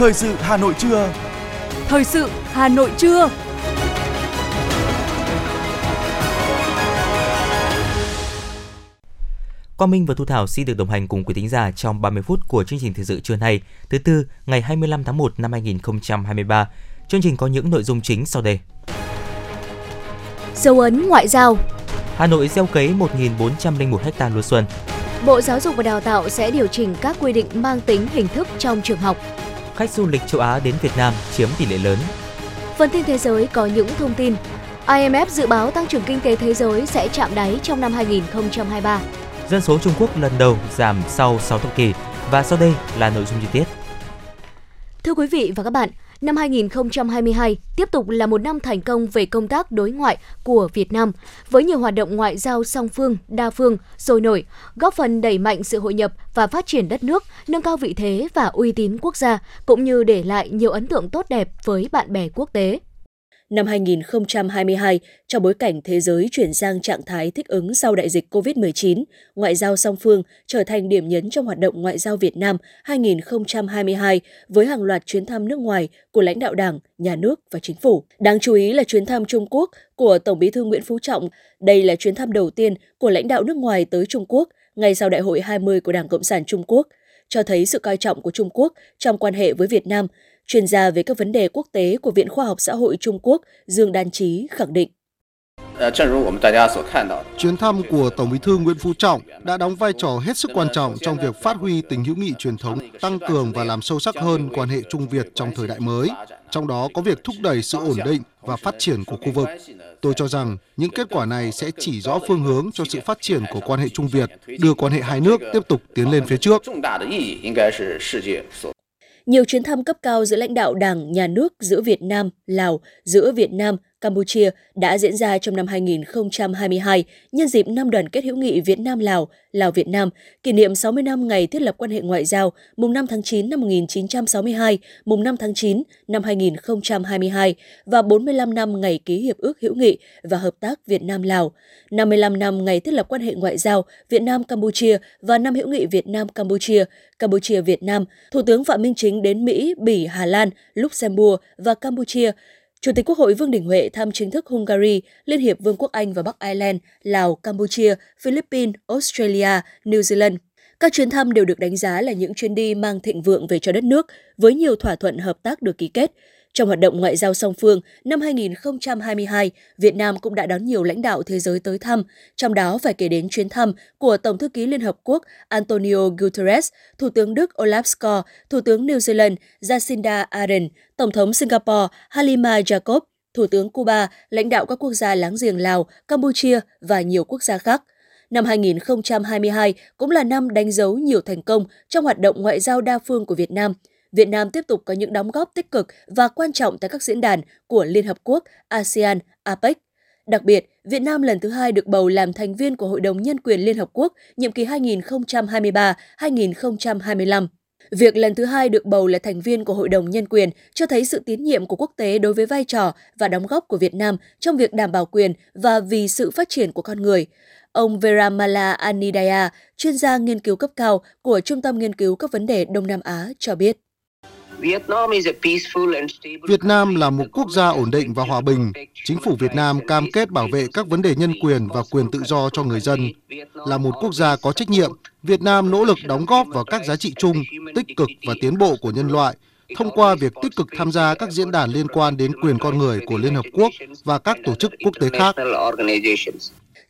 Thời sự Hà Nội trưa. Thời sự Hà Nội trưa. Quang Minh và Thu Thảo xin được đồng hành cùng quý thính giả trong 30 phút của chương trình thời sự trưa nay, thứ tư, ngày 25 tháng 1 năm 2023. Chương trình có những nội dung chính sau đây. Dấu ấn ngoại giao Hà Nội gieo cấy 1.401 ha lúa xuân. Bộ Giáo dục và Đào tạo sẽ điều chỉnh các quy định mang tính hình thức trong trường học. Khách du lịch châu Á đến Việt Nam chiếm tỷ lệ lớn. Phần tin thế giới có những thông tin. IMF dự báo tăng trưởng kinh tế thế giới sẽ chạm đáy trong năm 2023. Dân số Trung Quốc lần đầu giảm sau 6 thập kỷ và sau đây là nội dung chi tiết. Thưa quý vị và các bạn, năm 2022 tiếp tục là một năm thành công về công tác đối ngoại của Việt Nam, với nhiều hoạt động ngoại giao song phương, đa phương, sôi nổi, góp phần đẩy mạnh sự hội nhập và phát triển đất nước, nâng cao vị thế và uy tín quốc gia, cũng như để lại nhiều ấn tượng tốt đẹp với bạn bè quốc tế. Năm 2022, trong bối cảnh thế giới chuyển sang trạng thái thích ứng sau đại dịch COVID-19, ngoại giao song phương trở thành điểm nhấn trong hoạt động ngoại giao Việt Nam 2022 với hàng loạt chuyến thăm nước ngoài của lãnh đạo Đảng, Nhà nước và Chính phủ. Đáng chú ý là chuyến thăm Trung Quốc của Tổng bí thư Nguyễn Phú Trọng. Đây là chuyến thăm đầu tiên của lãnh đạo nước ngoài tới Trung Quốc ngay sau Đại hội 20 của Đảng Cộng sản Trung Quốc, cho thấy sự coi trọng của Trung Quốc trong quan hệ với Việt Nam, chuyên gia về các vấn đề quốc tế của Viện Khoa học Xã hội Trung Quốc Dương Đan Trí khẳng định. Chuyến thăm của Tổng Bí thư Nguyễn Phú Trọng đã đóng vai trò hết sức quan trọng trong việc phát huy tình hữu nghị truyền thống, tăng cường và làm sâu sắc hơn quan hệ Trung Việt trong thời đại mới, trong đó có việc thúc đẩy sự ổn định và phát triển của khu vực. Tôi cho rằng những kết quả này sẽ chỉ rõ phương hướng cho sự phát triển của quan hệ Trung Việt, đưa quan hệ hai nước tiếp tục tiến lên phía trước. Nhiều chuyến thăm cấp cao giữa lãnh đạo Đảng, Nhà nước giữa Việt Nam, Lào, giữa Việt Nam, Campuchia đã diễn ra trong năm 2022 nhân dịp năm đoàn kết hữu nghị Việt Nam-Lào, Lào-Việt-Nam, kỷ niệm 60 năm ngày thiết lập quan hệ ngoại giao mùng 5 tháng 9 năm 1962, mùng 5 tháng 9 năm 2022 và 45 năm ngày ký Hiệp ước hữu nghị và hợp tác Việt Nam-Lào, 55 năm ngày thiết lập quan hệ ngoại giao Việt Nam-Campuchia và năm hữu nghị Việt Nam-Campuchia, Campuchia-Việt Nam, Thủ tướng Phạm Minh Chính đến Mỹ, Bỉ, Hà Lan, Luxembourg và Campuchia Chủ tịch Quốc hội Vương Đình Huệ thăm chính thức Hungary, Liên hiệp Vương quốc Anh và Bắc Ireland, Lào, Campuchia, Philippines, Australia, New Zealand. Các chuyến thăm đều được đánh giá là những chuyến đi mang thịnh vượng về cho đất nước, với nhiều thỏa thuận hợp tác được ký kết. Trong hoạt động ngoại giao song phương, năm 2022, Việt Nam cũng đã đón nhiều lãnh đạo thế giới tới thăm, trong đó phải kể đến chuyến thăm của Tổng thư ký Liên Hợp Quốc Antonio Guterres, Thủ tướng Đức Olaf Scholz, Thủ tướng New Zealand Jacinda Ardern, Tổng thống Singapore Halima Jacob, Thủ tướng Cuba, lãnh đạo các quốc gia láng giềng Lào, Campuchia và nhiều quốc gia khác. Năm 2022 cũng là năm đánh dấu nhiều thành công trong hoạt động ngoại giao đa phương của Việt Nam – Việt Nam tiếp tục có những đóng góp tích cực và quan trọng tại các diễn đàn của Liên Hợp Quốc, ASEAN, APEC. Đặc biệt, Việt Nam lần thứ hai được bầu làm thành viên của Hội đồng Nhân quyền Liên Hợp Quốc nhiệm kỳ 2023-2025. Việc lần thứ hai được bầu là thành viên của Hội đồng Nhân quyền cho thấy sự tín nhiệm của quốc tế đối với vai trò và đóng góp của Việt Nam trong việc đảm bảo quyền và vì sự phát triển của con người. Ông Veramala Anidaya, chuyên gia nghiên cứu cấp cao của Trung tâm Nghiên cứu các vấn đề Đông Nam Á, cho biết. Việt Nam là một quốc gia ổn định và hòa bình. Chính phủ Việt Nam cam kết bảo vệ các vấn đề nhân quyền và quyền tự do cho người dân. Là một quốc gia có trách nhiệm, Việt Nam nỗ lực đóng góp vào các giá trị chung, tích cực và tiến bộ của nhân loại thông qua việc tích cực tham gia các diễn đàn liên quan đến quyền con người của Liên Hợp Quốc và các tổ chức quốc tế khác.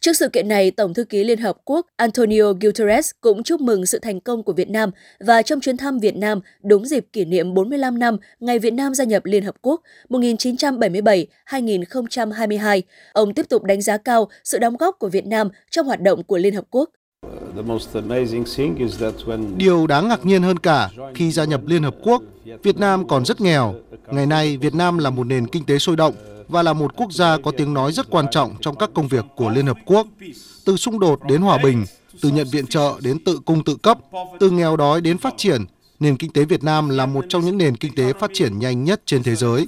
Trước sự kiện này, Tổng thư ký Liên Hợp Quốc Antonio Guterres cũng chúc mừng sự thành công của Việt Nam và trong chuyến thăm Việt Nam đúng dịp kỷ niệm 45 năm ngày Việt Nam gia nhập Liên Hợp Quốc 1977-2022, ông tiếp tục đánh giá cao sự đóng góp của Việt Nam trong hoạt động của Liên Hợp Quốc. Điều đáng ngạc nhiên hơn cả, khi gia nhập Liên Hợp Quốc, Việt Nam còn rất nghèo. Ngày nay, Việt Nam là một nền kinh tế sôi động, và là một quốc gia có tiếng nói rất quan trọng trong các công việc của Liên Hợp Quốc. Từ xung đột đến hòa bình, từ nhận viện trợ đến tự cung tự cấp, từ nghèo đói đến phát triển, nền kinh tế Việt Nam là một trong những nền kinh tế phát triển nhanh nhất trên thế giới.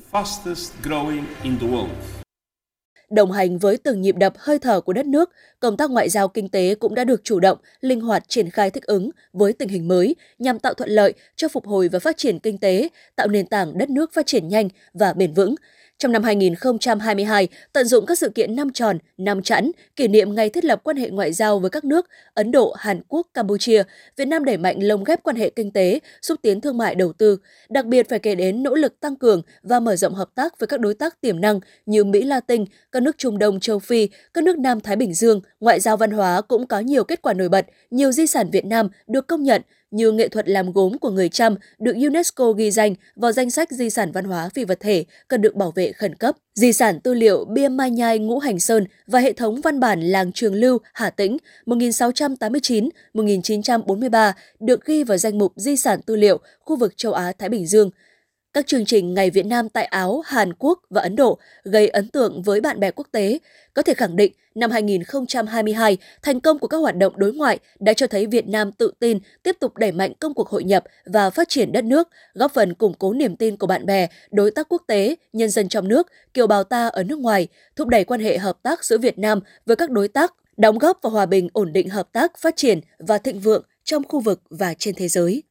Đồng hành với từng nhịp đập hơi thở của đất nước, công tác ngoại giao kinh tế cũng đã được chủ động, linh hoạt triển khai thích ứng với tình hình mới nhằm tạo thuận lợi cho phục hồi và phát triển kinh tế, tạo nền tảng đất nước phát triển nhanh và bền vững. Trong năm 2022, tận dụng các sự kiện năm tròn, năm chẵn, kỷ niệm ngày thiết lập quan hệ ngoại giao với các nước Ấn Độ, Hàn Quốc, Campuchia, Việt Nam đẩy mạnh lồng ghép quan hệ kinh tế, xúc tiến thương mại đầu tư. Đặc biệt phải kể đến nỗ lực tăng cường và mở rộng hợp tác với các đối tác tiềm năng như Mỹ Latin, các nước Trung Đông, châu Phi, các nước Nam Thái Bình Dương. Ngoại giao văn hóa cũng có nhiều kết quả nổi bật, nhiều di sản Việt Nam được công nhận, như nghệ thuật làm gốm của người Chăm được UNESCO ghi danh vào danh sách di sản văn hóa phi vật thể cần được bảo vệ khẩn cấp. Di sản tư liệu bia Mai Nhai Ngũ Hành Sơn và hệ thống văn bản làng Trường Lưu, Hà Tĩnh 1689-1943 được ghi vào danh mục di sản tư liệu khu vực châu Á-Thái Bình Dương – các chương trình Ngày Việt Nam tại Áo, Hàn Quốc và Ấn Độ gây ấn tượng với bạn bè quốc tế. Có thể khẳng định, năm 2022, thành công của các hoạt động đối ngoại đã cho thấy Việt Nam tự tin tiếp tục đẩy mạnh công cuộc hội nhập và phát triển đất nước, góp phần củng cố niềm tin của bạn bè, đối tác quốc tế, nhân dân trong nước, kiều bào ta ở nước ngoài, thúc đẩy quan hệ hợp tác giữa Việt Nam với các đối tác, đóng góp vào hòa bình ổn định hợp tác, phát triển và thịnh vượng trong khu vực và trên thế giới.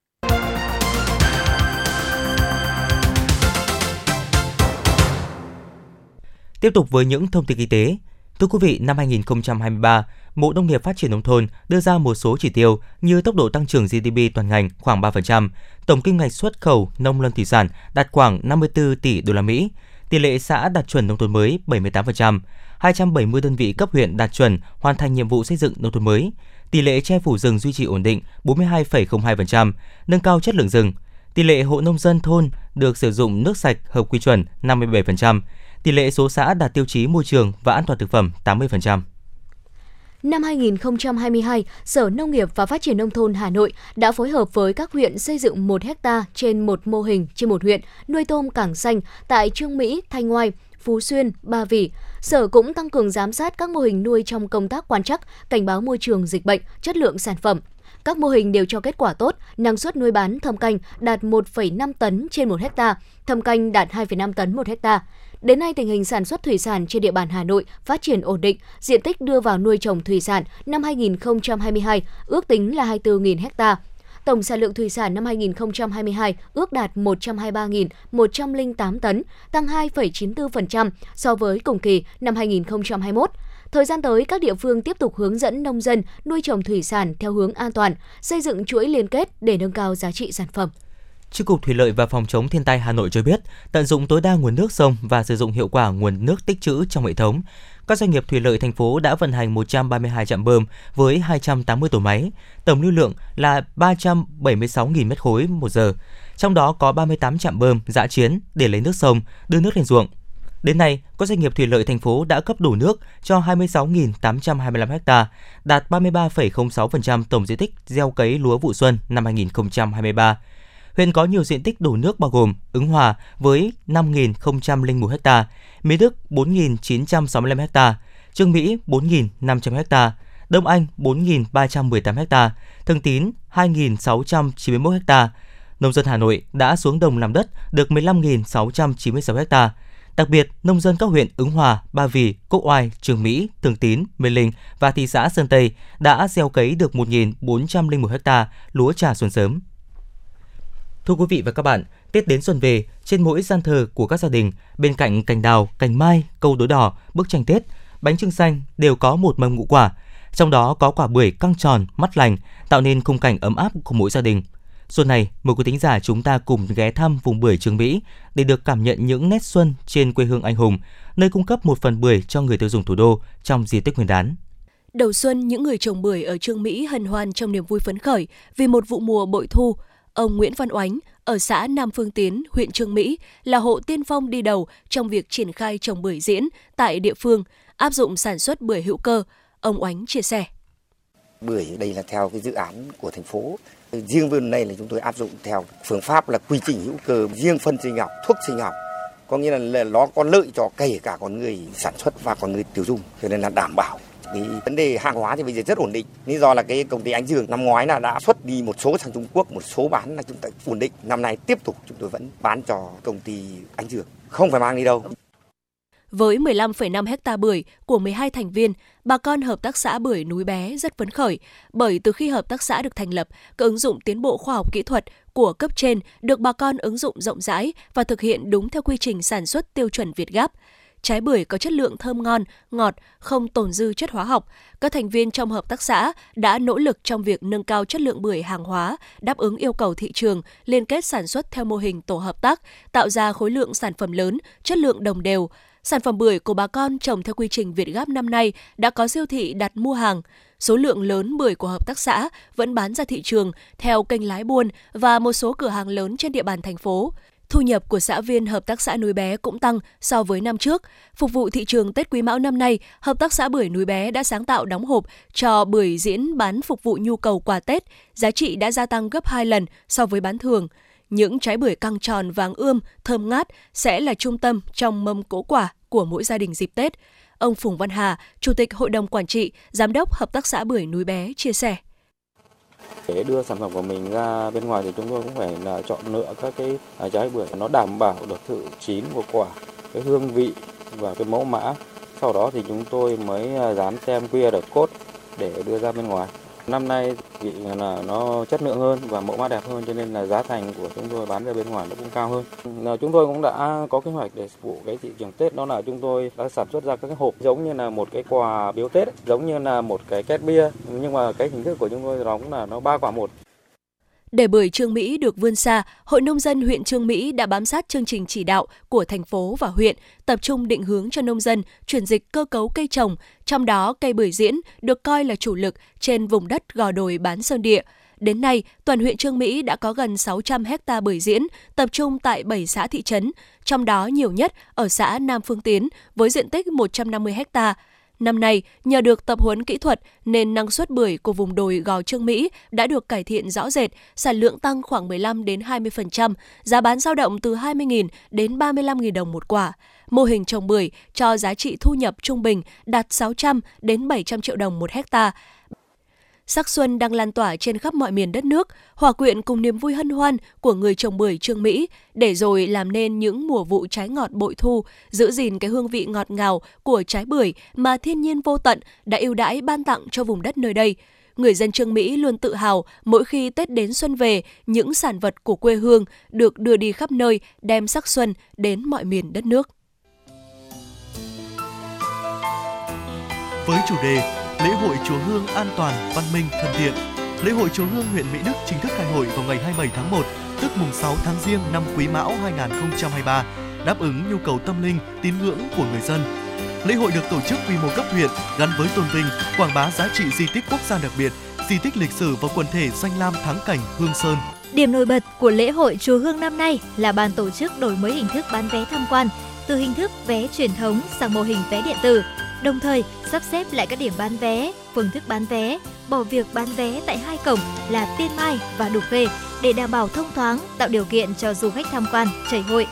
Tiếp tục với những thông tin kinh tế. Thưa quý vị, năm 2023, Bộ Nông nghiệp Phát triển Nông thôn đưa ra một số chỉ tiêu như tốc độ tăng trưởng GDP toàn ngành khoảng 3%, tổng kim ngạch xuất khẩu nông lâm thủy sản đạt khoảng 54 tỷ đô la Mỹ, tỷ lệ xã đạt chuẩn nông thôn mới 78%, 270 đơn vị cấp huyện đạt chuẩn hoàn thành nhiệm vụ xây dựng nông thôn mới, tỷ lệ che phủ rừng duy trì ổn định 42,02%, nâng cao chất lượng rừng, tỷ lệ hộ nông dân thôn được sử dụng nước sạch hợp quy chuẩn 57%, tỷ lệ số xã đạt tiêu chí môi trường và an toàn thực phẩm 80%. Năm 2022, Sở Nông nghiệp và Phát triển Nông thôn Hà Nội đã phối hợp với các huyện xây dựng 1 hecta trên một mô hình trên một huyện nuôi tôm cảng xanh tại Trương Mỹ, Thanh Ngoai, Phú Xuyên, Ba Vì. Sở cũng tăng cường giám sát các mô hình nuôi trong công tác quan trắc, cảnh báo môi trường dịch bệnh, chất lượng sản phẩm. Các mô hình đều cho kết quả tốt, năng suất nuôi bán thâm canh đạt 1,5 tấn trên 1 hecta, thâm canh đạt 2,5 tấn một hecta. Đến nay, tình hình sản xuất thủy sản trên địa bàn Hà Nội phát triển ổn định, diện tích đưa vào nuôi trồng thủy sản năm 2022 ước tính là 24.000 ha. Tổng sản lượng thủy sản năm 2022 ước đạt 123.108 tấn, tăng 2,94% so với cùng kỳ năm 2021. Thời gian tới, các địa phương tiếp tục hướng dẫn nông dân nuôi trồng thủy sản theo hướng an toàn, xây dựng chuỗi liên kết để nâng cao giá trị sản phẩm. Chi cục Thủy lợi và Phòng chống thiên tai Hà Nội cho biết, tận dụng tối đa nguồn nước sông và sử dụng hiệu quả nguồn nước tích trữ trong hệ thống. Các doanh nghiệp thủy lợi thành phố đã vận hành 132 trạm bơm với 280 tổ máy, tổng lưu lượng là 376.000 m khối một giờ. Trong đó có 38 trạm bơm dã chiến để lấy nước sông, đưa nước lên ruộng. Đến nay, các doanh nghiệp thủy lợi thành phố đã cấp đủ nước cho 26.825 ha, đạt 33,06% tổng diện tích gieo cấy lúa vụ xuân năm 2023 huyện có nhiều diện tích đổ nước bao gồm Ứng Hòa với 5.001 ha, Mỹ Đức 4.965 ha, Trương Mỹ 4.500 ha, Đông Anh 4.318 ha, Thường Tín 2.691 ha. Nông dân Hà Nội đã xuống đồng làm đất được 15.696 ha. Đặc biệt, nông dân các huyện Ứng Hòa, Ba Vì, quốc Oai, Trường Mỹ, Thường Tín, Mê Linh và thị xã Sơn Tây đã gieo cấy được 1.401 ha lúa trà xuân sớm. Thưa quý vị và các bạn, Tết đến xuân về, trên mỗi gian thờ của các gia đình, bên cạnh cành đào, cành mai, câu đối đỏ, bức tranh Tết, bánh trưng xanh đều có một mâm ngũ quả. Trong đó có quả bưởi căng tròn, mắt lành, tạo nên khung cảnh ấm áp của mỗi gia đình. Xuân này, mời quý thính giả chúng ta cùng ghé thăm vùng bưởi Trường Mỹ để được cảm nhận những nét xuân trên quê hương anh hùng, nơi cung cấp một phần bưởi cho người tiêu dùng thủ đô trong dịp Tết Nguyên đán. Đầu xuân, những người trồng bưởi ở Trương Mỹ hân hoan trong niềm vui phấn khởi vì một vụ mùa bội thu – Ông Nguyễn Văn Oánh ở xã Nam Phương Tiến, huyện Trương Mỹ là hộ tiên phong đi đầu trong việc triển khai trồng bưởi diễn tại địa phương, áp dụng sản xuất bưởi hữu cơ. Ông Oánh chia sẻ. Bưởi đây là theo cái dự án của thành phố. Riêng vườn này là chúng tôi áp dụng theo phương pháp là quy trình hữu cơ, riêng phân sinh học, thuốc sinh học. Có nghĩa là nó có lợi cho kể cả con người sản xuất và con người tiêu dùng, cho nên là đảm bảo cái vấn đề hàng hóa thì bây giờ rất ổn định. Lý do là cái công ty ánh dương năm ngoái là đã xuất đi một số sang trung quốc một số bán là chúng ta ổn định. Năm nay tiếp tục chúng tôi vẫn bán cho công ty ánh dương. Không phải mang đi đâu. Với 15,5 hecta bưởi của 12 thành viên, bà con Hợp tác xã Bưởi Núi Bé rất phấn khởi bởi từ khi hợp tác xã được thành lập, các ứng dụng tiến bộ khoa học kỹ thuật của cấp trên được bà con ứng dụng rộng rãi và thực hiện đúng theo quy trình sản xuất tiêu chuẩn Việt Gáp. Trái bưởi có chất lượng thơm ngon, ngọt, không tồn dư chất hóa học. Các thành viên trong hợp tác xã đã nỗ lực trong việc nâng cao chất lượng bưởi hàng hóa, đáp ứng yêu cầu thị trường, liên kết sản xuất theo mô hình tổ hợp tác, tạo ra khối lượng sản phẩm lớn, chất lượng đồng đều. Sản phẩm bưởi của bà con trồng theo quy trình Việt Gáp năm nay đã có siêu thị đặt mua hàng. Số lượng lớn bưởi của hợp tác xã vẫn bán ra thị trường theo kênh lái buôn và một số cửa hàng lớn trên địa bàn thành phố. Thu nhập của xã viên Hợp tác xã Núi Bé cũng tăng so với năm trước. Phục vụ thị trường Tết Quý Mão năm nay, Hợp tác xã Bưởi Núi Bé đã sáng tạo đóng hộp cho bưởi diễn bán phục vụ nhu cầu quà Tết, giá trị đã gia tăng gấp 2 lần so với bán thường. Những trái bưởi căng tròn vàng ươm, thơm ngát sẽ là trung tâm trong mâm cỗ quả của mỗi gia đình dịp Tết. Ông Phùng Văn Hà, Chủ tịch Hội đồng Quản trị, Giám đốc Hợp tác xã Bưởi Núi Bé chia sẻ. Để đưa sản phẩm của mình ra bên ngoài thì chúng tôi cũng phải là chọn lựa các cái à, trái bưởi nó đảm bảo được sự chín của quả, cái hương vị và cái mẫu mã. Sau đó thì chúng tôi mới à, dán tem QR code để đưa ra bên ngoài. Năm nay vị là nó chất lượng hơn và mẫu mã đẹp hơn cho nên là giá thành của chúng tôi bán ra bên ngoài nó cũng cao hơn. Là chúng tôi cũng đã có kế hoạch để phục vụ cái thị trường Tết đó là chúng tôi đã sản xuất ra các cái hộp giống như là một cái quà biếu Tết, giống như là một cái két bia nhưng mà cái hình thức của chúng tôi đó cũng là nó ba quả một. Để bưởi Trương Mỹ được vươn xa, Hội Nông dân huyện Trương Mỹ đã bám sát chương trình chỉ đạo của thành phố và huyện, tập trung định hướng cho nông dân chuyển dịch cơ cấu cây trồng, trong đó cây bưởi diễn được coi là chủ lực trên vùng đất gò đồi bán sơn địa. Đến nay, toàn huyện Trương Mỹ đã có gần 600 hecta bưởi diễn, tập trung tại 7 xã thị trấn, trong đó nhiều nhất ở xã Nam Phương Tiến với diện tích 150 hecta. Năm nay, nhờ được tập huấn kỹ thuật nên năng suất bưởi của vùng đồi Gò Trương Mỹ đã được cải thiện rõ rệt, sản lượng tăng khoảng 15 đến 20%, giá bán dao động từ 20.000 đến 35.000 đồng một quả. Mô hình trồng bưởi cho giá trị thu nhập trung bình đạt 600 đến 700 triệu đồng một hecta sắc xuân đang lan tỏa trên khắp mọi miền đất nước, hòa quyện cùng niềm vui hân hoan của người trồng bưởi Trương Mỹ, để rồi làm nên những mùa vụ trái ngọt bội thu, giữ gìn cái hương vị ngọt ngào của trái bưởi mà thiên nhiên vô tận đã ưu đãi ban tặng cho vùng đất nơi đây. Người dân Trương Mỹ luôn tự hào mỗi khi Tết đến xuân về, những sản vật của quê hương được đưa đi khắp nơi đem sắc xuân đến mọi miền đất nước. Với chủ đề lễ hội chùa Hương an toàn, văn minh, thân thiện. Lễ hội chùa Hương huyện Mỹ Đức chính thức khai hội vào ngày 27 tháng 1, tức mùng 6 tháng Giêng năm Quý Mão 2023, đáp ứng nhu cầu tâm linh, tín ngưỡng của người dân. Lễ hội được tổ chức quy mô cấp huyện gắn với tôn vinh, quảng bá giá trị di tích quốc gia đặc biệt, di tích lịch sử và quần thể danh lam thắng cảnh Hương Sơn. Điểm nổi bật của lễ hội chùa Hương năm nay là ban tổ chức đổi mới hình thức bán vé tham quan từ hình thức vé truyền thống sang mô hình vé điện tử đồng thời sắp xếp lại các điểm bán vé, phương thức bán vé, bỏ việc bán vé tại hai cổng là Tiên Mai và Đục Khê để đảm bảo thông thoáng, tạo điều kiện cho du khách tham quan, chảy hội.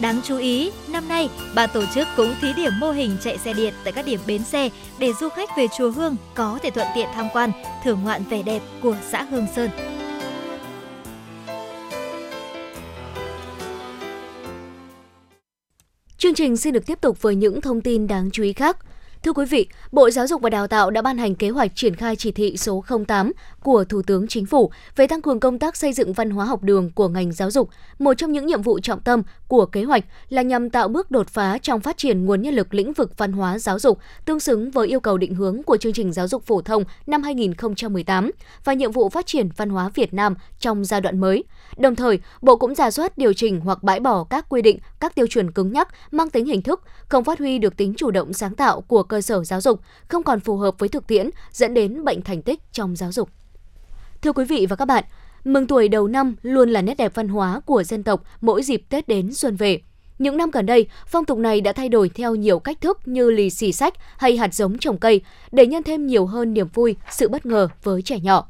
Đáng chú ý, năm nay, ban tổ chức cũng thí điểm mô hình chạy xe điện tại các điểm bến xe để du khách về chùa Hương có thể thuận tiện tham quan, thưởng ngoạn vẻ đẹp của xã Hương Sơn. Chương trình xin được tiếp tục với những thông tin đáng chú ý khác. Thưa quý vị, Bộ Giáo dục và Đào tạo đã ban hành kế hoạch triển khai chỉ thị số 08 của Thủ tướng Chính phủ về tăng cường công tác xây dựng văn hóa học đường của ngành giáo dục. Một trong những nhiệm vụ trọng tâm của kế hoạch là nhằm tạo bước đột phá trong phát triển nguồn nhân lực lĩnh vực văn hóa giáo dục tương xứng với yêu cầu định hướng của chương trình giáo dục phổ thông năm 2018 và nhiệm vụ phát triển văn hóa Việt Nam trong giai đoạn mới. Đồng thời, Bộ cũng giả soát điều chỉnh hoặc bãi bỏ các quy định, các tiêu chuẩn cứng nhắc mang tính hình thức, không phát huy được tính chủ động sáng tạo của cơ sở giáo dục, không còn phù hợp với thực tiễn, dẫn đến bệnh thành tích trong giáo dục. Thưa quý vị và các bạn, mừng tuổi đầu năm luôn là nét đẹp văn hóa của dân tộc mỗi dịp Tết đến xuân về. Những năm gần đây, phong tục này đã thay đổi theo nhiều cách thức như lì xì sách hay hạt giống trồng cây để nhân thêm nhiều hơn niềm vui, sự bất ngờ với trẻ nhỏ.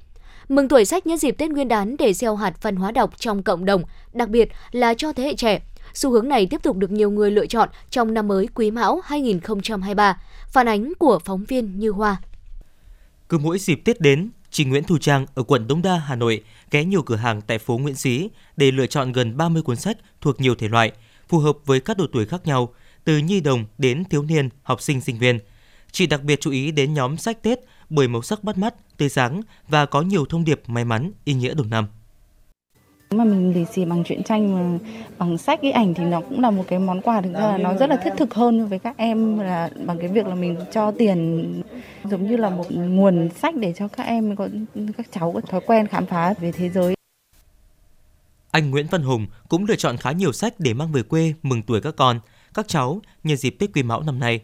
Mừng tuổi sách nhân dịp Tết Nguyên đán để gieo hạt văn hóa đọc trong cộng đồng, đặc biệt là cho thế hệ trẻ. Xu hướng này tiếp tục được nhiều người lựa chọn trong năm mới Quý Mão 2023. Phản ánh của phóng viên Như Hoa. Cứ mỗi dịp Tết đến, chị Nguyễn Thu Trang ở quận Đống Đa, Hà Nội ghé nhiều cửa hàng tại phố Nguyễn Xí để lựa chọn gần 30 cuốn sách thuộc nhiều thể loại, phù hợp với các độ tuổi khác nhau, từ nhi đồng đến thiếu niên, học sinh, sinh viên. Chị đặc biệt chú ý đến nhóm sách Tết bởi màu sắc bắt mắt, tươi sáng và có nhiều thông điệp may mắn, ý nghĩa đầu năm. Mà mình lì xì bằng truyện tranh mà bằng sách cái ảnh thì nó cũng là một cái món quà thực ra là nó rất là thiết thực hơn với các em là bằng cái việc là mình cho tiền giống như là một nguồn sách để cho các em có các cháu có thói quen khám phá về thế giới. Anh Nguyễn Văn Hùng cũng lựa chọn khá nhiều sách để mang về quê mừng tuổi các con, các cháu nhân dịp Tết Quý Mão năm nay.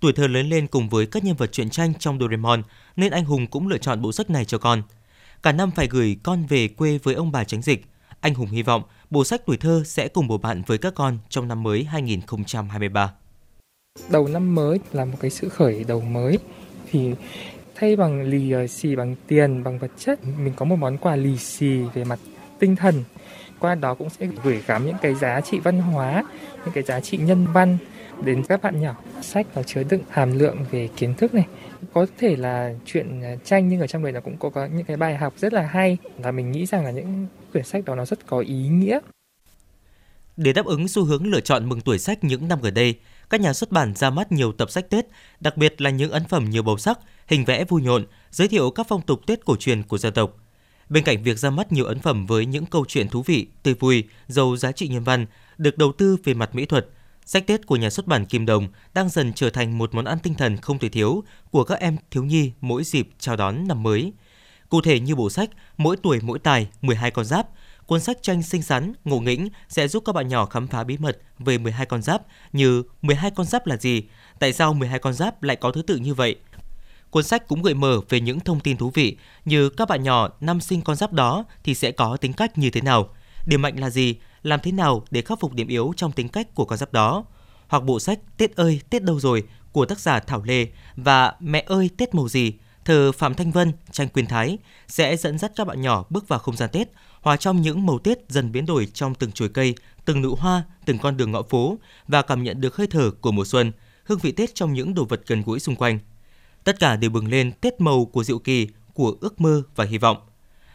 Tuổi thơ lớn lên cùng với các nhân vật truyện tranh trong Doraemon, nên anh Hùng cũng lựa chọn bộ sách này cho con. Cả năm phải gửi con về quê với ông bà tránh dịch. Anh Hùng hy vọng bộ sách tuổi thơ sẽ cùng bầu bạn với các con trong năm mới 2023. Đầu năm mới là một cái sự khởi đầu mới thì thay bằng lì ờ, xì bằng tiền, bằng vật chất, mình có một món quà lì xì về mặt tinh thần qua đó cũng sẽ gửi gắm những cái giá trị văn hóa, những cái giá trị nhân văn đến các bạn nhỏ. Sách nó chứa đựng hàm lượng về kiến thức này. Có thể là chuyện à, tranh nhưng ở trong đấy nó cũng có, có những cái bài học rất là hay và mình nghĩ rằng là những quyển sách đó nó rất có ý nghĩa. Để đáp ứng xu hướng lựa chọn mừng tuổi sách những năm gần đây, các nhà xuất bản ra mắt nhiều tập sách Tết, đặc biệt là những ấn phẩm nhiều màu sắc, hình vẽ vui nhộn, giới thiệu các phong tục Tết cổ truyền của dân tộc. Bên cạnh việc ra mắt nhiều ấn phẩm với những câu chuyện thú vị, tươi vui, giàu giá trị nhân văn, được đầu tư về mặt mỹ thuật, sách Tết của nhà xuất bản Kim Đồng đang dần trở thành một món ăn tinh thần không thể thiếu của các em thiếu nhi mỗi dịp chào đón năm mới. Cụ thể như bộ sách Mỗi tuổi mỗi tài 12 con giáp, cuốn sách tranh xinh xắn, ngộ nghĩnh sẽ giúp các bạn nhỏ khám phá bí mật về 12 con giáp như 12 con giáp là gì, tại sao 12 con giáp lại có thứ tự như vậy, Cuốn sách cũng gợi mở về những thông tin thú vị như các bạn nhỏ năm sinh con giáp đó thì sẽ có tính cách như thế nào, điểm mạnh là gì, làm thế nào để khắc phục điểm yếu trong tính cách của con giáp đó. Hoặc bộ sách Tết ơi Tết đâu rồi của tác giả Thảo Lê và Mẹ ơi Tết màu gì thờ Phạm Thanh Vân, tranh Quyên Thái sẽ dẫn dắt các bạn nhỏ bước vào không gian Tết, hòa trong những màu Tết dần biến đổi trong từng chồi cây, từng nụ hoa, từng con đường ngõ phố và cảm nhận được hơi thở của mùa xuân, hương vị Tết trong những đồ vật gần gũi xung quanh. Tất cả đều bừng lên tết màu của diệu kỳ, của ước mơ và hy vọng.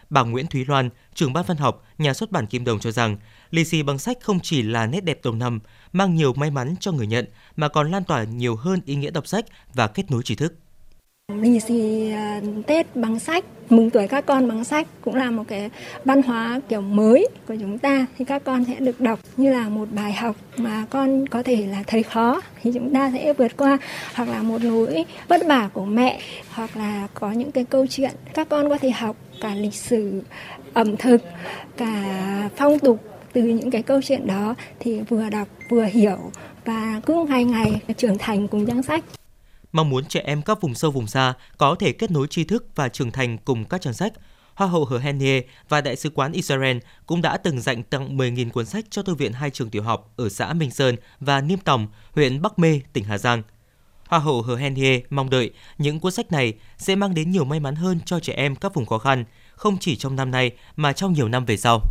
Bà Nguyễn Thúy Loan, trưởng ban văn học, nhà xuất bản Kim Đồng cho rằng, lì xì bằng sách không chỉ là nét đẹp đầu năm, mang nhiều may mắn cho người nhận, mà còn lan tỏa nhiều hơn ý nghĩa đọc sách và kết nối tri thức. Lì xì à, Tết bằng sách, mừng tuổi các con bằng sách cũng là một cái văn hóa kiểu mới của chúng ta. Thì các con sẽ được đọc như là một bài học mà con có thể là thấy khó. Thì chúng ta sẽ vượt qua hoặc là một nỗi vất vả của mẹ hoặc là có những cái câu chuyện. Các con có thể học cả lịch sử ẩm thực cả phong tục từ những cái câu chuyện đó thì vừa đọc vừa hiểu và cứ ngày ngày trưởng thành cùng trang sách mong muốn trẻ em các vùng sâu vùng xa có thể kết nối tri thức và trưởng thành cùng các trang sách. Hoa hậu Hờ Henie và Đại sứ quán Israel cũng đã từng dành tặng 10.000 cuốn sách cho thư viện hai trường tiểu học ở xã Minh Sơn và Niêm Tòng, huyện Bắc Mê, tỉnh Hà Giang. Hoa hậu Hờ Henie mong đợi những cuốn sách này sẽ mang đến nhiều may mắn hơn cho trẻ em các vùng khó khăn, không chỉ trong năm nay mà trong nhiều năm về sau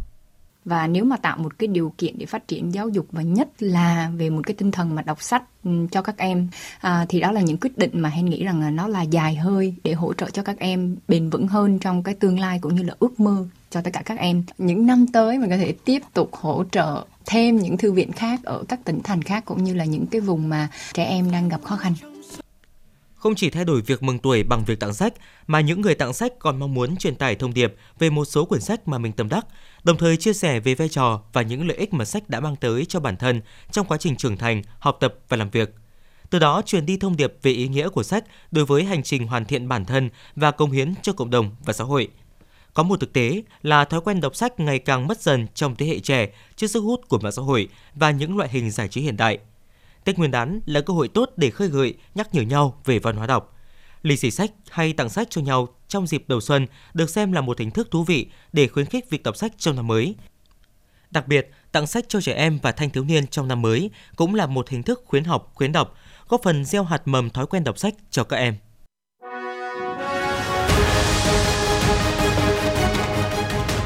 và nếu mà tạo một cái điều kiện để phát triển giáo dục và nhất là về một cái tinh thần mà đọc sách ừ, cho các em à, thì đó là những quyết định mà hen nghĩ rằng là nó là dài hơi để hỗ trợ cho các em bền vững hơn trong cái tương lai cũng như là ước mơ cho tất cả các em. Những năm tới mình có thể tiếp tục hỗ trợ thêm những thư viện khác ở các tỉnh thành khác cũng như là những cái vùng mà trẻ em đang gặp khó khăn không chỉ thay đổi việc mừng tuổi bằng việc tặng sách, mà những người tặng sách còn mong muốn truyền tải thông điệp về một số quyển sách mà mình tâm đắc, đồng thời chia sẻ về vai trò và những lợi ích mà sách đã mang tới cho bản thân trong quá trình trưởng thành, học tập và làm việc. Từ đó truyền đi thông điệp về ý nghĩa của sách đối với hành trình hoàn thiện bản thân và công hiến cho cộng đồng và xã hội. Có một thực tế là thói quen đọc sách ngày càng mất dần trong thế hệ trẻ trước sức hút của mạng xã hội và những loại hình giải trí hiện đại – Tết Nguyên đán là cơ hội tốt để khơi gợi, nhắc nhở nhau về văn hóa đọc. Lì xì sách hay tặng sách cho nhau trong dịp đầu xuân được xem là một hình thức thú vị để khuyến khích việc đọc sách trong năm mới. Đặc biệt, tặng sách cho trẻ em và thanh thiếu niên trong năm mới cũng là một hình thức khuyến học, khuyến đọc, góp phần gieo hạt mầm thói quen đọc sách cho các em.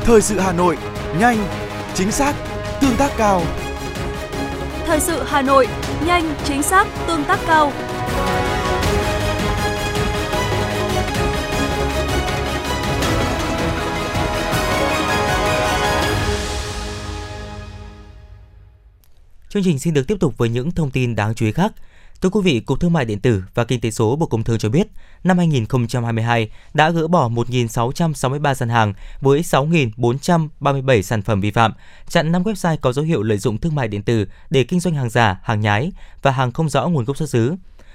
Thời sự Hà Nội, nhanh, chính xác, tương tác cao. Thời sự Hà Nội, nhanh, chính xác, tương tác cao. Chương trình xin được tiếp tục với những thông tin đáng chú ý khác. Thưa quý vị, Cục Thương mại điện tử và Kinh tế số Bộ Công Thương cho biết, năm 2022 đã gỡ bỏ 1.663 gian hàng với 6.437 sản phẩm vi phạm, chặn 5 website có dấu hiệu lợi dụng thương mại điện tử để kinh doanh hàng giả, hàng nhái và hàng không rõ nguồn gốc xuất xứ.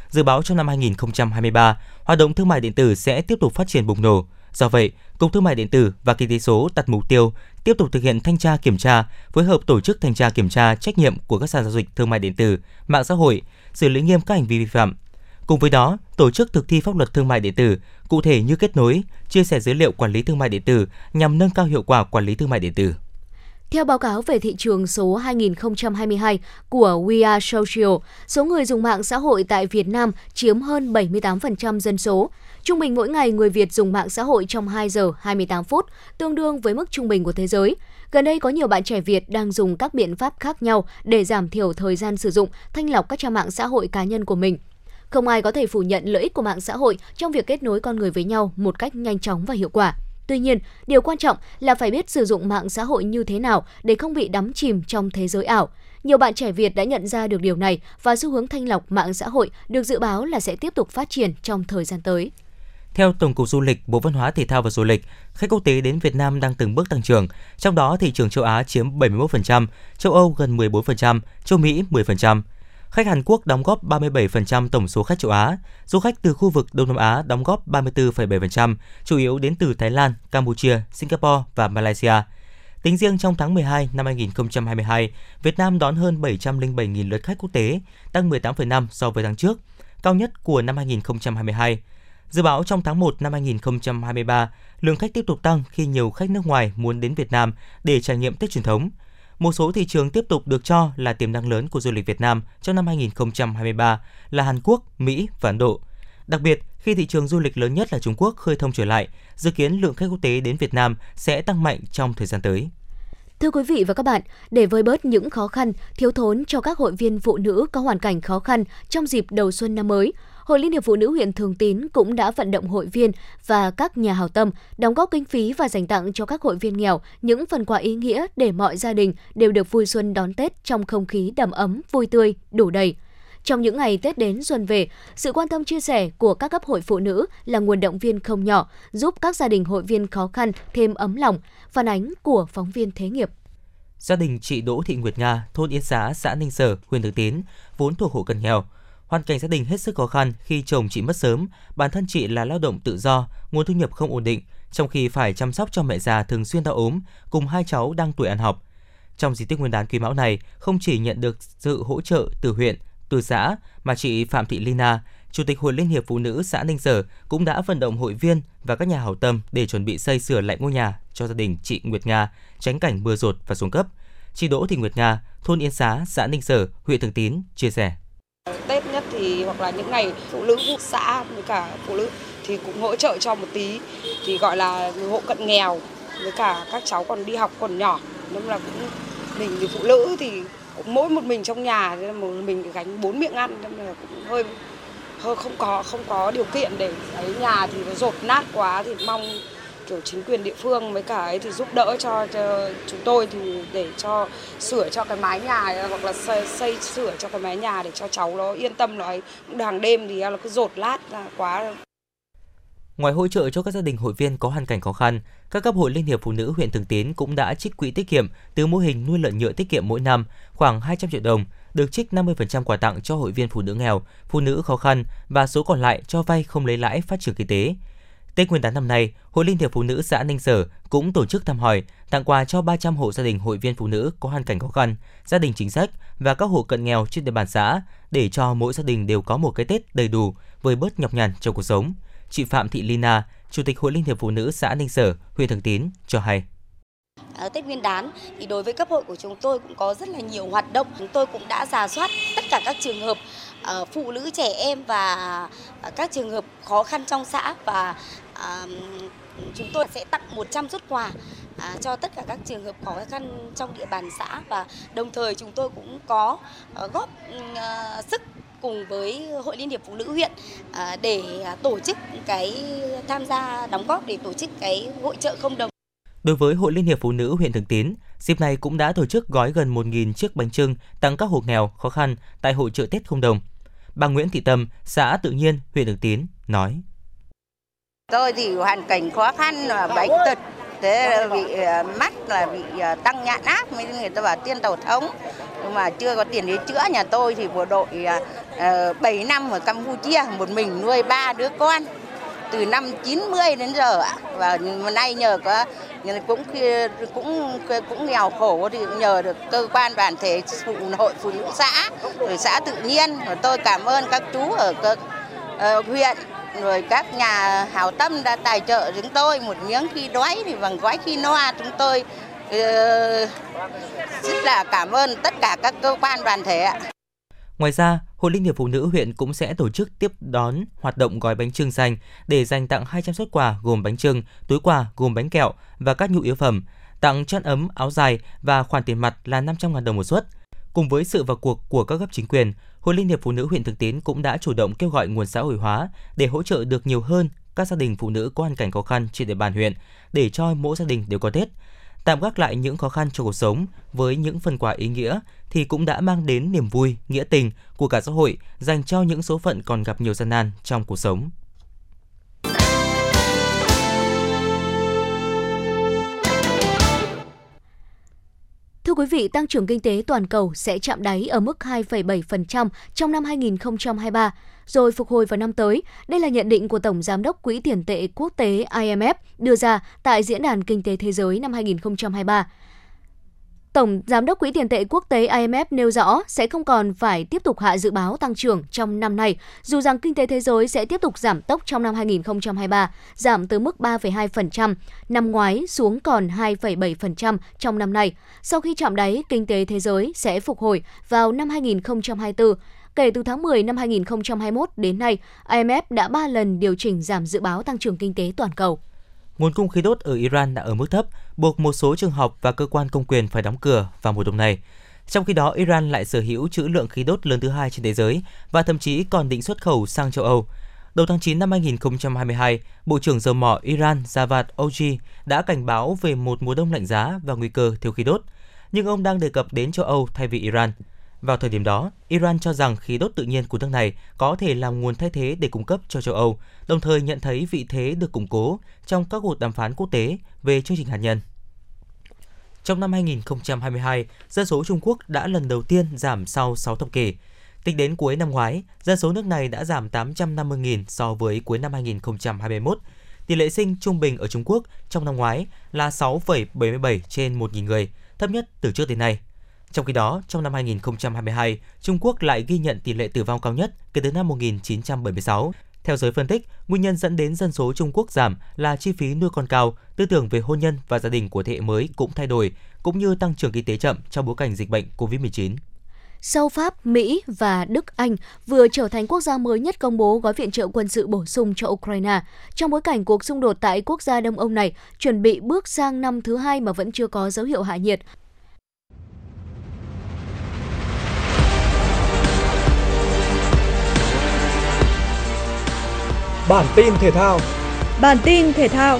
Dự báo trong năm 2023, hoạt động thương mại điện tử sẽ tiếp tục phát triển bùng nổ. Do vậy, Cục Thương mại điện tử và Kinh tế số đặt mục tiêu tiếp tục thực hiện thanh tra kiểm tra, phối hợp tổ chức thanh tra kiểm tra trách nhiệm của các sàn giao dịch thương mại điện tử, mạng xã hội, xử lý nghiêm các hành vi vi phạm. Cùng với đó, tổ chức thực thi pháp luật thương mại điện tử, cụ thể như kết nối, chia sẻ dữ liệu quản lý thương mại điện tử nhằm nâng cao hiệu quả quản lý thương mại điện tử. Theo báo cáo về thị trường số 2022 của We Are Social, số người dùng mạng xã hội tại Việt Nam chiếm hơn 78% dân số. Trung bình mỗi ngày người Việt dùng mạng xã hội trong 2 giờ 28 phút, tương đương với mức trung bình của thế giới. Gần đây có nhiều bạn trẻ Việt đang dùng các biện pháp khác nhau để giảm thiểu thời gian sử dụng, thanh lọc các trang mạng xã hội cá nhân của mình. Không ai có thể phủ nhận lợi ích của mạng xã hội trong việc kết nối con người với nhau một cách nhanh chóng và hiệu quả. Tuy nhiên, điều quan trọng là phải biết sử dụng mạng xã hội như thế nào để không bị đắm chìm trong thế giới ảo. Nhiều bạn trẻ Việt đã nhận ra được điều này và xu hướng thanh lọc mạng xã hội được dự báo là sẽ tiếp tục phát triển trong thời gian tới. Theo Tổng cục Du lịch, Bộ Văn hóa Thể thao và Du lịch, khách quốc tế đến Việt Nam đang từng bước tăng trưởng, trong đó thị trường châu Á chiếm 71%, châu Âu gần 14%, châu Mỹ 10%. Khách Hàn Quốc đóng góp 37% tổng số khách châu Á, du khách từ khu vực Đông Nam Á đóng góp 34,7%, chủ yếu đến từ Thái Lan, Campuchia, Singapore và Malaysia. Tính riêng trong tháng 12 năm 2022, Việt Nam đón hơn 707.000 lượt khách quốc tế, tăng 18,5 so với tháng trước, cao nhất của năm 2022. Dự báo trong tháng 1 năm 2023, lượng khách tiếp tục tăng khi nhiều khách nước ngoài muốn đến Việt Nam để trải nghiệm Tết truyền thống. Một số thị trường tiếp tục được cho là tiềm năng lớn của du lịch Việt Nam trong năm 2023 là Hàn Quốc, Mỹ và Ấn Độ. Đặc biệt, khi thị trường du lịch lớn nhất là Trung Quốc khơi thông trở lại, dự kiến lượng khách quốc tế đến Việt Nam sẽ tăng mạnh trong thời gian tới. Thưa quý vị và các bạn, để vơi bớt những khó khăn, thiếu thốn cho các hội viên phụ nữ có hoàn cảnh khó khăn trong dịp đầu xuân năm mới, Hội Liên hiệp Phụ nữ huyện Thường Tín cũng đã vận động hội viên và các nhà hảo tâm đóng góp kinh phí và dành tặng cho các hội viên nghèo những phần quà ý nghĩa để mọi gia đình đều được vui xuân đón Tết trong không khí đầm ấm, vui tươi, đủ đầy. Trong những ngày Tết đến xuân về, sự quan tâm chia sẻ của các cấp hội phụ nữ là nguồn động viên không nhỏ, giúp các gia đình hội viên khó khăn thêm ấm lòng, phản ánh của phóng viên Thế nghiệp. Gia đình chị Đỗ Thị Nguyệt Nga, thôn Yên Xá, xã Ninh Sở, huyện Thường Tín, vốn thuộc hộ cận nghèo. Hoàn cảnh gia đình hết sức khó khăn khi chồng chị mất sớm, bản thân chị là lao động tự do, nguồn thu nhập không ổn định, trong khi phải chăm sóc cho mẹ già thường xuyên đau ốm, cùng hai cháu đang tuổi ăn học. Trong dịp Tết Nguyên đán Quý Mão này, không chỉ nhận được sự hỗ trợ từ huyện, từ xã, mà chị Phạm Thị Lina, Chủ tịch Hội Liên hiệp Phụ nữ xã Ninh Sở cũng đã vận động hội viên và các nhà hảo tâm để chuẩn bị xây sửa lại ngôi nhà cho gia đình chị Nguyệt Nga, tránh cảnh mưa rột và xuống cấp. Chị Đỗ Thị Nguyệt Nga, thôn Yên Xá, xã Ninh Sở, huyện Thường Tín chia sẻ. Tết nhất thì, hoặc là những ngày phụ nữ xã với cả phụ nữ thì cũng hỗ trợ cho một tí. Thì gọi là hộ cận nghèo với cả các cháu còn đi học còn nhỏ. Nên là cũng mình thì phụ nữ thì cũng mỗi một mình trong nhà nên là một mình gánh bốn miệng ăn nên là cũng hơi hơi không có không có điều kiện để, ấy, nhà thì nó rột nát quá thì mong kiểu chính quyền địa phương với cả ấy thì giúp đỡ cho, cho chúng tôi thì để cho sửa cho cái mái nhà hoặc là xây, xây sửa cho cái mái nhà để cho cháu nó yên tâm nó ấy hàng đêm thì nó cứ rột lát ra quá Ngoài hỗ trợ cho các gia đình hội viên có hoàn cảnh khó khăn, các cấp hội Liên hiệp Phụ nữ huyện Thường Tín cũng đã trích quỹ tiết kiệm từ mô hình nuôi lợn nhựa tiết kiệm mỗi năm khoảng 200 triệu đồng, được trích 50% quà tặng cho hội viên phụ nữ nghèo, phụ nữ khó khăn và số còn lại cho vay không lấy lãi phát triển kinh tế. Tết Nguyên đán năm nay, Hội Liên hiệp Phụ nữ xã Ninh Sở cũng tổ chức thăm hỏi, tặng quà cho 300 hộ gia đình hội viên phụ nữ có hoàn cảnh khó khăn, gia đình chính sách và các hộ cận nghèo trên địa bàn xã để cho mỗi gia đình đều có một cái Tết đầy đủ, với bớt nhọc nhằn trong cuộc sống. Chị Phạm Thị Lina, Chủ tịch Hội Liên hiệp Phụ nữ xã Ninh Sở, huyện Thường Tín cho hay. Ở Tết Nguyên đán thì đối với cấp hội của chúng tôi cũng có rất là nhiều hoạt động. Chúng tôi cũng đã giả soát tất cả các trường hợp à, phụ nữ trẻ em và à, các trường hợp khó khăn trong xã và chúng tôi sẽ tặng 100 xuất quà à, cho tất cả các trường hợp khó khăn trong địa bàn xã và đồng thời chúng tôi cũng có uh, góp uh, sức cùng với Hội Liên hiệp Phụ nữ huyện à, để à, tổ chức cái tham gia đóng góp để tổ chức cái hội trợ không đồng. Đối với Hội Liên hiệp Phụ nữ huyện Thường Tín, Dịp này cũng đã tổ chức gói gần 1.000 chiếc bánh trưng tặng các hộ nghèo khó khăn tại hội trợ Tết không đồng. Bà Nguyễn Thị Tâm, xã Tự Nhiên, huyện Thường Tín nói: Tôi thì hoàn cảnh khó khăn và bệnh tật thế bị ờ, mắt là bị ờ, tăng nhãn áp mới người ta bảo tiên tàu thống. Nhưng mà chưa có tiền để chữa nhà tôi thì bộ đội uh, 7 năm ở Campuchia một mình nuôi ba đứa con. Từ năm 90 đến giờ và nay nhờ có cũng cũng cũng nghèo khổ thì nhờ được cơ quan đoàn thể phụ hội phụ nữ xã rồi xã tự nhiên. Và tôi cảm ơn các chú ở cơ, uh, huyện rồi các nhà hảo tâm đã tài trợ chúng tôi một miếng khi đói thì bằng gói khi no chúng tôi uh, rất là cảm ơn tất cả các cơ quan đoàn thể ạ. Ngoài ra, Hội Liên hiệp Phụ nữ huyện cũng sẽ tổ chức tiếp đón hoạt động gói bánh trưng dành để dành tặng 200 xuất quà gồm bánh trưng, túi quà gồm bánh kẹo và các nhu yếu phẩm, tặng chăn ấm, áo dài và khoản tiền mặt là 500.000 đồng một suất. Cùng với sự vào cuộc của các cấp chính quyền, Hội Liên hiệp Phụ nữ huyện Thường Tín cũng đã chủ động kêu gọi nguồn xã hội hóa để hỗ trợ được nhiều hơn các gia đình phụ nữ có hoàn cảnh khó khăn trên địa bàn huyện để cho mỗi gia đình đều có Tết. Tạm gác lại những khó khăn trong cuộc sống với những phần quà ý nghĩa thì cũng đã mang đến niềm vui, nghĩa tình của cả xã hội dành cho những số phận còn gặp nhiều gian nan trong cuộc sống. Thưa quý vị, tăng trưởng kinh tế toàn cầu sẽ chạm đáy ở mức 2,7% trong năm 2023, rồi phục hồi vào năm tới. Đây là nhận định của Tổng Giám đốc Quỹ tiền tệ quốc tế IMF đưa ra tại Diễn đàn Kinh tế Thế giới năm 2023. Tổng Giám đốc Quỹ tiền tệ quốc tế IMF nêu rõ sẽ không còn phải tiếp tục hạ dự báo tăng trưởng trong năm nay, dù rằng kinh tế thế giới sẽ tiếp tục giảm tốc trong năm 2023, giảm từ mức 3,2% năm ngoái xuống còn 2,7% trong năm nay. Sau khi chạm đáy, kinh tế thế giới sẽ phục hồi vào năm 2024. Kể từ tháng 10 năm 2021 đến nay, IMF đã 3 lần điều chỉnh giảm dự báo tăng trưởng kinh tế toàn cầu nguồn cung khí đốt ở Iran đã ở mức thấp, buộc một số trường học và cơ quan công quyền phải đóng cửa vào mùa đông này. Trong khi đó, Iran lại sở hữu trữ lượng khí đốt lớn thứ hai trên thế giới và thậm chí còn định xuất khẩu sang châu Âu. Đầu tháng 9 năm 2022, Bộ trưởng dầu mỏ Iran Javad Oji đã cảnh báo về một mùa đông lạnh giá và nguy cơ thiếu khí đốt. Nhưng ông đang đề cập đến châu Âu thay vì Iran. Vào thời điểm đó, Iran cho rằng khí đốt tự nhiên của nước này có thể làm nguồn thay thế để cung cấp cho châu Âu, đồng thời nhận thấy vị thế được củng cố trong các cuộc đàm phán quốc tế về chương trình hạt nhân. Trong năm 2022, dân số Trung Quốc đã lần đầu tiên giảm sau 6 thập kỷ. Tính đến cuối năm ngoái, dân số nước này đã giảm 850.000 so với cuối năm 2021. Tỷ lệ sinh trung bình ở Trung Quốc trong năm ngoái là 6,77 trên 1.000 người, thấp nhất từ trước đến nay. Trong khi đó, trong năm 2022, Trung Quốc lại ghi nhận tỷ lệ tử vong cao nhất kể từ năm 1976. Theo giới phân tích, nguyên nhân dẫn đến dân số Trung Quốc giảm là chi phí nuôi con cao, tư tưởng về hôn nhân và gia đình của thế hệ mới cũng thay đổi, cũng như tăng trưởng kinh tế chậm trong bối cảnh dịch bệnh COVID-19. Sau Pháp, Mỹ và Đức, Anh vừa trở thành quốc gia mới nhất công bố gói viện trợ quân sự bổ sung cho Ukraine. Trong bối cảnh cuộc xung đột tại quốc gia Đông Âu này chuẩn bị bước sang năm thứ hai mà vẫn chưa có dấu hiệu hạ nhiệt, Bản tin thể thao. Bản tin thể thao.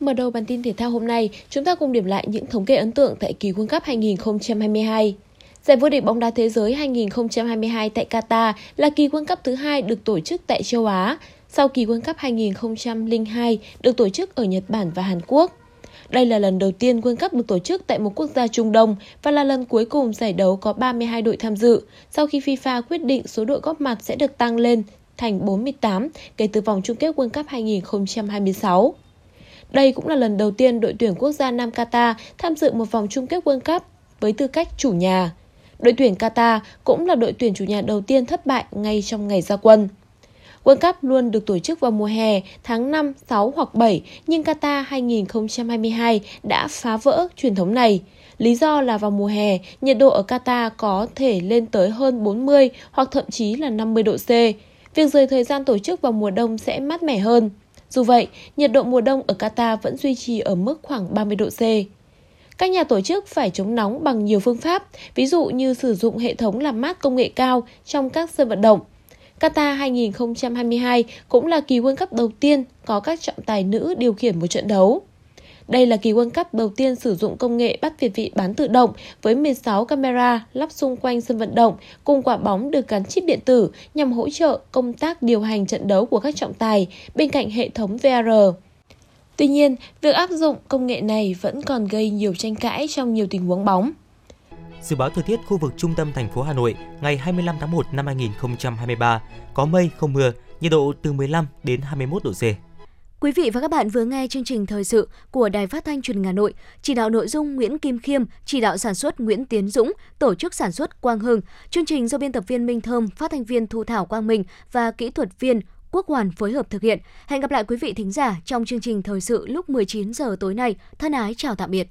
Mở đầu bản tin thể thao hôm nay, chúng ta cùng điểm lại những thống kê ấn tượng tại kỳ World Cup 2022. Giải vô địch bóng đá thế giới 2022 tại Qatar là kỳ World Cup thứ hai được tổ chức tại châu Á, sau kỳ World Cup 2002 được tổ chức ở Nhật Bản và Hàn Quốc. Đây là lần đầu tiên World Cup được tổ chức tại một quốc gia Trung Đông và là lần cuối cùng giải đấu có 32 đội tham dự, sau khi FIFA quyết định số đội góp mặt sẽ được tăng lên thành 48 kể từ vòng chung kết World Cup 2026. Đây cũng là lần đầu tiên đội tuyển quốc gia Nam Qatar tham dự một vòng chung kết World Cup với tư cách chủ nhà. Đội tuyển Qatar cũng là đội tuyển chủ nhà đầu tiên thất bại ngay trong ngày ra quân. World Cup luôn được tổ chức vào mùa hè tháng 5, 6 hoặc 7, nhưng Qatar 2022 đã phá vỡ truyền thống này. Lý do là vào mùa hè, nhiệt độ ở Qatar có thể lên tới hơn 40 hoặc thậm chí là 50 độ C. Việc rời thời gian tổ chức vào mùa đông sẽ mát mẻ hơn. Dù vậy, nhiệt độ mùa đông ở Qatar vẫn duy trì ở mức khoảng 30 độ C. Các nhà tổ chức phải chống nóng bằng nhiều phương pháp, ví dụ như sử dụng hệ thống làm mát công nghệ cao trong các sân vận động. Qatar 2022 cũng là kỳ World Cup đầu tiên có các trọng tài nữ điều khiển một trận đấu. Đây là kỳ World Cup đầu tiên sử dụng công nghệ bắt việt vị bán tự động với 16 camera lắp xung quanh sân vận động cùng quả bóng được gắn chip điện tử nhằm hỗ trợ công tác điều hành trận đấu của các trọng tài bên cạnh hệ thống VR. Tuy nhiên, việc áp dụng công nghệ này vẫn còn gây nhiều tranh cãi trong nhiều tình huống bóng. Dự báo thời tiết khu vực trung tâm thành phố Hà Nội ngày 25 tháng 1 năm 2023 có mây không mưa, nhiệt độ từ 15 đến 21 độ C. Quý vị và các bạn vừa nghe chương trình thời sự của Đài Phát thanh Truyền hình Hà Nội, chỉ đạo nội dung Nguyễn Kim Khiêm, chỉ đạo sản xuất Nguyễn Tiến Dũng, tổ chức sản xuất Quang Hưng, chương trình do biên tập viên Minh Thơm, phát thanh viên Thu Thảo Quang Minh và kỹ thuật viên Quốc Hoàn phối hợp thực hiện. Hẹn gặp lại quý vị thính giả trong chương trình thời sự lúc 19 giờ tối nay. Thân ái chào tạm biệt.